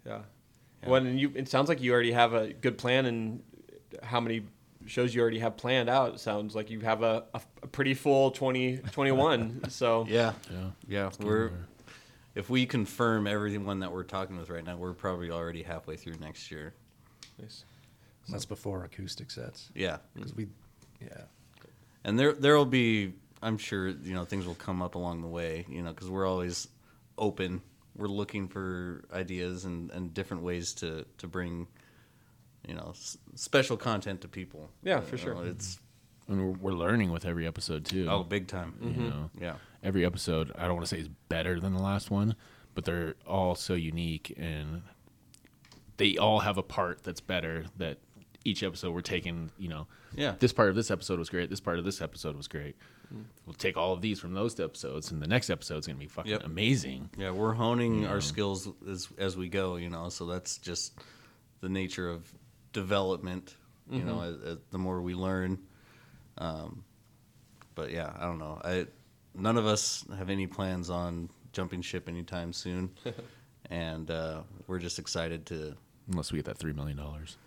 Yeah. Well, and you, it sounds like you already have a good plan and how many shows you already have planned out. It sounds like you have a, a, a pretty full 2021. so, Yeah, yeah. yeah. We're if we confirm everyone that we're talking with right now, we're probably already halfway through next year. Nice. That's before acoustic sets Yeah, because we, yeah. and there there will be i'm sure you know things will come up along the way you know because we're always open we're looking for ideas and, and different ways to to bring you know s- special content to people Yeah, You for know, sure. it's and we're, we're learning with every episode too. oh big time you mm-hmm. know, yeah every episode I don't want to say is better than the last one, but they're all so unique and they all have a part that's better that each episode we're taking, you know, Yeah. this part of this episode was great, this part of this episode was great. We'll take all of these from those episodes and the next episode's going to be fucking Yep. amazing. yeah we're honing our skills as as we go you know so that's just the nature of development you know as, as the more we learn um but yeah i don't know i none of us have any plans on jumping ship anytime soon and uh we're just excited to Unless we get that 3 million dollars.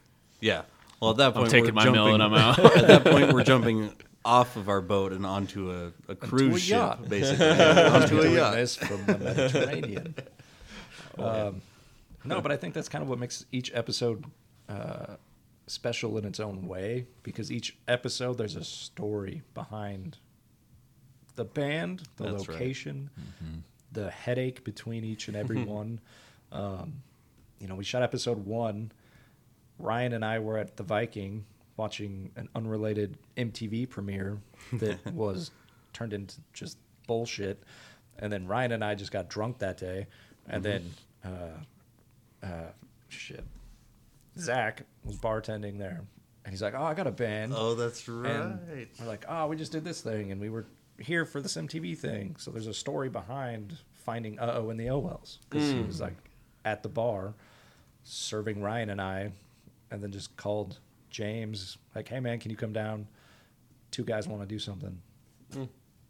yeah well at that point I'm taking we're my mill and I'm out. at that point we're jumping off of our boat and onto a, a cruise a ship yacht. basically onto a yacht from the Mediterranean. um, no, but I think that's kind of what makes each episode uh, special in its own way because each episode there's a story behind the band, the That's right. location, the headache between each and every one. Um, you know, we shot episode one. Ryan and I were at the Viking watching an unrelated MTV premiere that was turned into just bullshit. And then Ryan and I just got drunk that day. And then, uh, uh, shit, Zach was bartending there. And he's like, Oh, I got a band. oh that's right And we're like, oh, we just did this thing, and we were here for this MTV thing. So there's a story behind finding Uh Oh in the Owells because he was like at the bar serving Ryan and I, and then just called James like, "Hey man, can you come down? Two guys want to do something."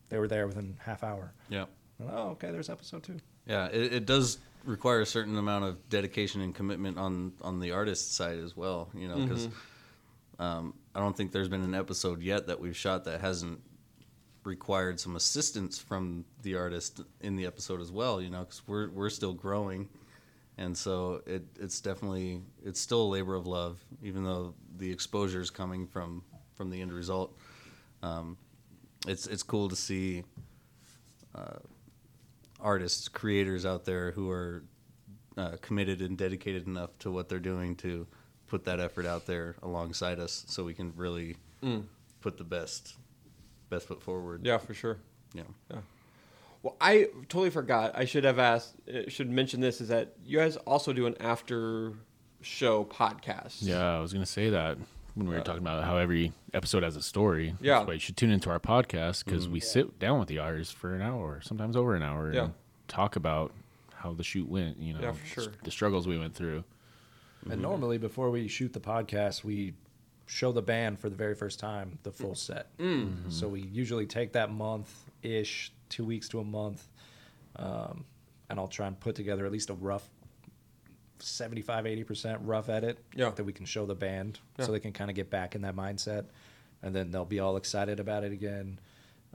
They were there within half hour. yeah And, oh, okay. There's episode two. Yeah, it, it does require a certain amount of dedication and commitment on on the artist side as well. You know, because um, I don't think there's been an episode yet that we've shot that hasn't required some assistance from the artist in the episode as well. You know, because we're we're still growing, and so it it's definitely it's still a labor of love, even though the exposure is coming from from the end result. Um, it's it's cool to see artists, creators out there who are uh, committed and dedicated enough to what they're doing to put that effort out there alongside us, so we can really put the best best foot forward. Yeah, for sure. yeah, Well, I totally forgot. I should have asked, uh, should mention this is that you guys also do an after show podcast. Yeah, I was going to say that when we were uh, talking about how every episode has a story. Yeah. That's why you should tune into our podcast because we mm. sit down with the artists for an hour, sometimes over an hour, Yeah. and talk about how the shoot went, you know, Yeah, for sure. the struggles we went through. And mm-hmm. normally, before we shoot the podcast, we show the band for the very first time the full mm. set. Mm. Mm-hmm. So we usually take that month ish, two weeks to a month, um, and I'll try and put together at least a rough 75, 80% rough edit Yeah. that we can show the band Yeah. so they can kind of get back in that mindset. And then they'll be all excited about it again.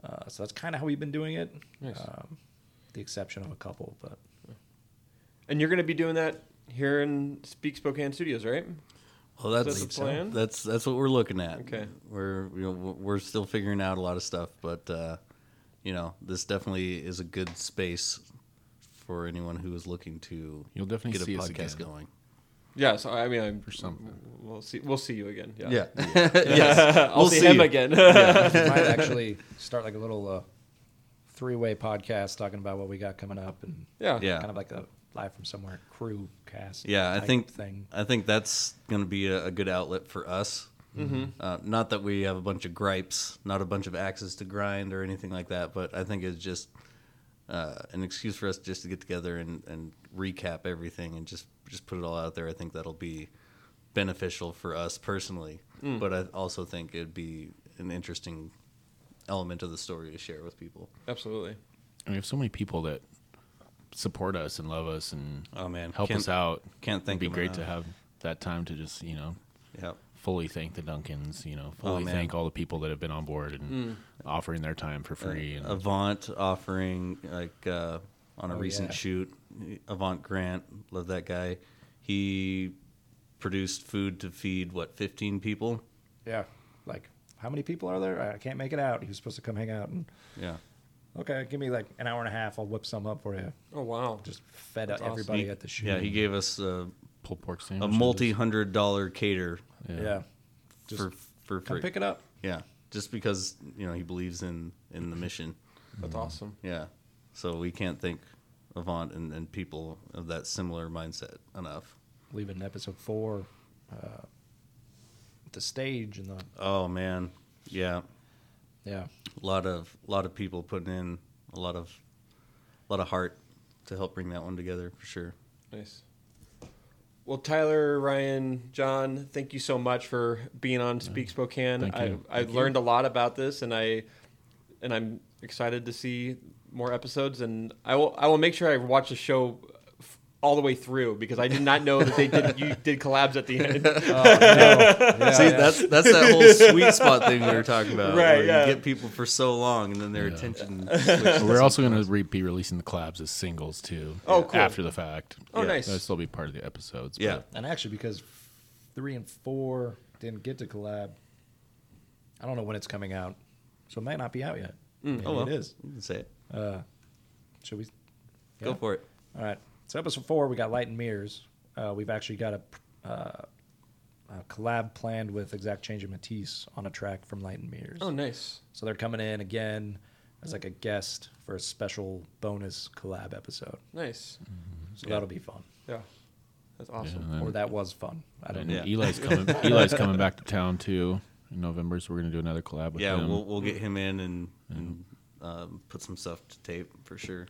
Uh, so that's kind of how we've been doing it. Nice. Um, the exception of a couple, but And you're going to be doing that here in Speak Spokane Studios, right? well, that's that the plan? that's that's what we're looking at. Okay. we're you know, we're still figuring out a lot of stuff, but uh, you know, this definitely is a good space for anyone who is looking to You'll definitely get a see us podcast going. Yeah. So I mean, I'm, For something. we'll see. We'll see you again. Yeah. Yeah, yes, I'll We'll see, see him you. again. we might actually start like a little uh, three-way podcast talking about what we got coming up and yeah. Yeah. kind of like a live from somewhere crew cast. Yeah, I think thing. I think that's going to be a, a good outlet for us. Mm-hmm. Uh, not that we have a bunch of gripes, not a bunch of axes to grind or anything like that, but I think it's just uh, an excuse for us just to get together and, and recap everything and just just put it all out there. I think that'll be beneficial for us personally, but I also think it'd be an interesting element of the story to share with people. Absolutely. And we have so many people that support us and love us and Oh man, help can't- us out. Can't thank It'd be them great to have that time to just you know Yep. Fully thank the Duncans. You know, fully Oh, thank all the people that have been on board and offering their time for free. and Avant offering like uh, on a Oh, recent yeah. shoot. Avant Grant, love that guy. He produced food to feed what 15 people. Yeah. Like, how many people are there? I can't make it out. He was supposed to come hang out. And, Yeah, okay, give me like an hour and a half. I'll whip some up for you. Oh wow. Just fed That's up everybody He- at the shoot. yeah. He gave us a, pulled pork sandwich. a multi-hundred dollar cater Yeah. Just for for come free. pick it up. Yeah, just because you know he believes in in the mission. That's awesome. Yeah, so we can't thank Avant and, and people of that similar mindset enough. Leave it in episode four. Uh, the stage and the Oh man, yeah, yeah. a lot of a lot of people putting in a lot of a lot of heart to help bring that one together for sure. Nice. Well, Tyler, Ryan, Jon, thank you so much for being on Speak Spokane. Thank I, you. I learned a lot about this, and I and I'm excited to see more episodes. And I will I will make sure I watch the show all the way through because I did not know that they did you did collabs at the end. Oh no. See, that's that's that whole sweet spot thing we were talking about. Right, where yeah. You get people for so long, and then their Yeah. attention. But we're also going to re- be releasing the collabs as singles too. Oh, cool. After the fact. Oh, Yeah. nice. That'll still be part of the episodes. Yeah. but- And actually, because three and four didn't get to collab, I don't know when it's coming out, so it might not be out yet. Maybe Oh well, it is. You can say it. Uh, should we? Go for it. All right. So episode four, we got Light and Mirrors. Uh, we've actually got a, uh, a collab planned with Exact Change and Matisse on a track from Light and Mirrors. oh, nice. So they're coming in again as like a guest for a special bonus collab episode. Nice. So Yeah. that'll be fun. Yeah. That's Yeah, awesome. and Or that was fun. I don't know. Yeah. Eli's coming. Eli's coming back to town too in November, so we're going to do another collab with Yeah, him. we'll we'll get him in and, and um, put some stuff to tape for sure,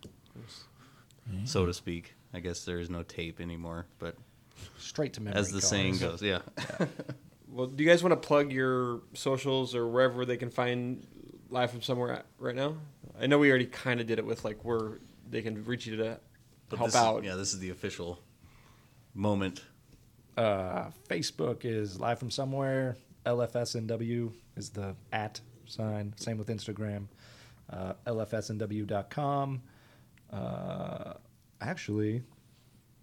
so to speak. I guess there is no tape anymore, but Straight to memory. as the saying goes, yeah. Well, do you guys want to plug your socials or wherever they can find live from somewhere at right now? I know we already kind of did it with like where they can reach you to But help this out. yeah, this is the official moment. Uh, Facebook is live from somewhere. LFSNW is the at sign. Same with Instagram. Uh, LFSNW.com. Uh, actually,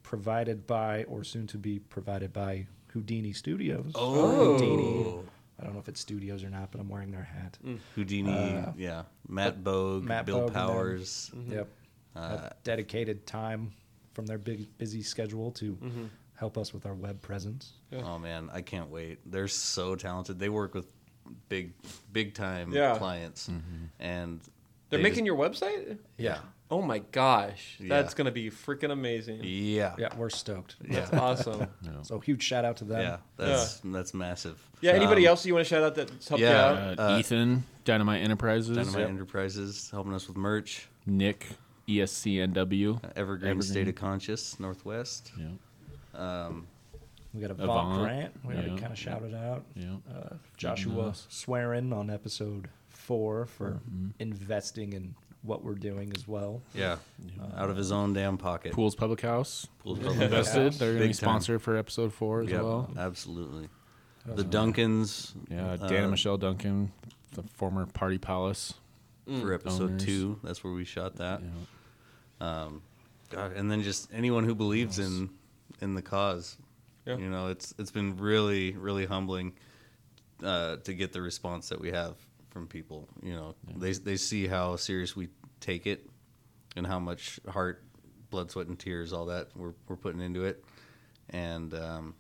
provided by or soon to be provided by Houdini Studios. Oh. Houdini. I don't know if it's studios or not, but I'm wearing their hat. Houdini, Uh, yeah, Matt Bogue, Matt Bill Bogue and them. Powers. Yep. Uh, dedicated time from their big busy schedule to help us with our web presence. Yeah. Oh man, I can't wait. They're so talented. They work with big, big time Yeah. clients, and They're they making just- your website? yeah, Oh my gosh. Yeah. That's going to be freaking amazing. yeah, Yeah, we're stoked. That's awesome. Yeah. So huge shout out to them. yeah. That's that's massive. Yeah, anybody Um, else you want to shout out that's helped yeah. you out? Uh, Uh, Ethan, Dynamite Enterprises. Dynamite Yep. Enterprises helping us with merch. Nick, E ESCNW. Uh, Evergreen, Evergreen. State of Conscious Northwest. Yeah. Um, We got a Avant, Vaughn Grant. We already yeah. kind of shouted out. Yeah. Uh, Joshua us. Swearin on episode four for Mm-hmm. investing in what we're doing as well. yeah, out of his own damn pocket. Poole's Public House. Poole's Public Invested. They're going to Big be time. sponsor for episode four as Yep, well. absolutely. The Duncans. Yeah, uh, and Michelle Duncan, the former Party Palace. for episode Owners. two. That's where we shot that. Yeah. Um, God, and then just anyone who believes in in the cause. Yeah. You know, it's it's been really really humbling uh, to get the response that we have from people. You know, they they see how serious we take it and how much heart, blood, sweat, and tears, all that we're we're putting into it, and um,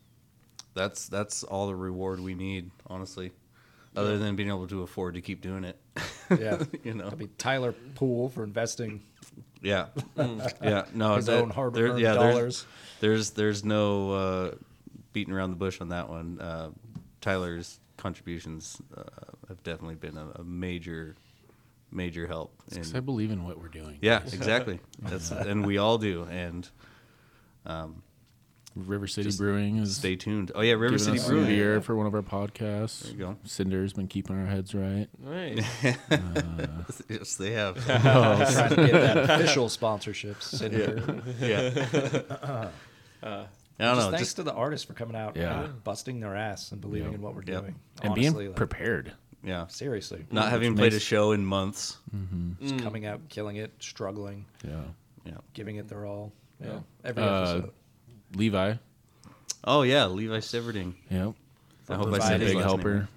that's that's all the reward we need, honestly. Other than being able to afford to keep doing it, Yeah. you know. That'd be Tyler Poole for investing Yeah, yeah. No, his that- own hard-earned yeah, there's- dollars. There's there's no uh, beating around the bush on that one. Uh, Tyler's contributions uh, have definitely been a, a major major help. And- 'Cause I believe in what we're doing. yeah, exactly. That's and we all do. And um, River City Just Brewing is stay tuned. Oh yeah, River City us Brewing. some beer for one of our podcasts. There you go. Cinder's been keeping our heads right. Nice. Uh, yes, they have. Trying to get that official sponsorship. Cinder. yeah. Uh, I don't Just know. thanks Just to the artists for coming out, Yeah. and busting their ass and believing Yep. in what we're Yep. doing, And Honestly, being like, prepared. yeah. seriously, Not having Which played a show in months. Mm-hmm. just mm. coming out, killing it, struggling, Yeah. Yeah. giving it their all. Yeah, Yeah. every Uh, episode. Levi. Oh yeah, Levi Severding. Yep. I hope I Levi said is big helper. name.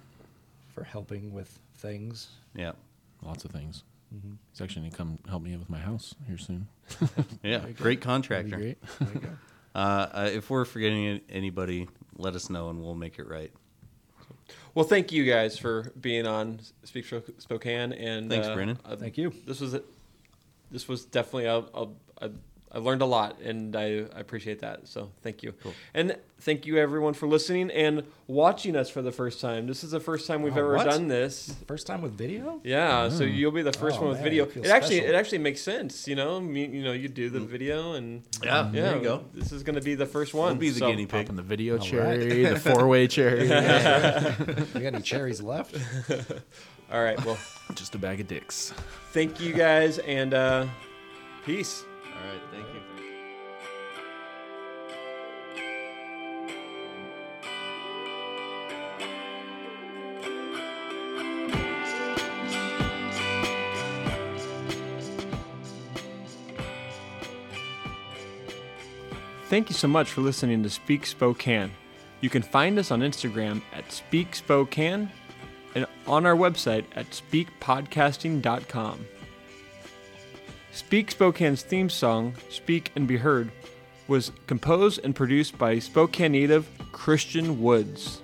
for helping with things. Yeah. Lots of things. Mm-hmm. He's actually going to come help me with my house here soon. Yeah. Great That'd be contractor. great. There you go. Uh, uh, if we're forgetting anybody, let us know and we'll make it right. Well, thank you guys for being on Speak Sp- Spokane. And Thanks, uh, Brandon. uh, Thank you. This was this was definitely a, a, a I learned a lot, and I, I appreciate that. So thank you, Cool. and thank you everyone for listening and watching us for the first time. This is the first time we've Oh, ever what? done this. First time with video. Yeah, so you'll be the first Oh, one with man, video. I feel It actually special. it actually makes sense, you know. Me, you know, you do the video, and Yeah, yeah, there you go. This is going to be the first one. We'll be the so- guinea pig. Popping the video All cherry, the four way cherry. We got any cherries left? All right, well, Just a bag of dicks. thank you guys, and uh, peace. All right. Thank you. Thank you so much for listening to Speak Spokane. You can find us on Instagram at Speak Spokane and on our website at speakpodcasting.com. Speak Spokane's theme song, Speak and Be Heard, was composed and produced by Spokane native Christian Woods.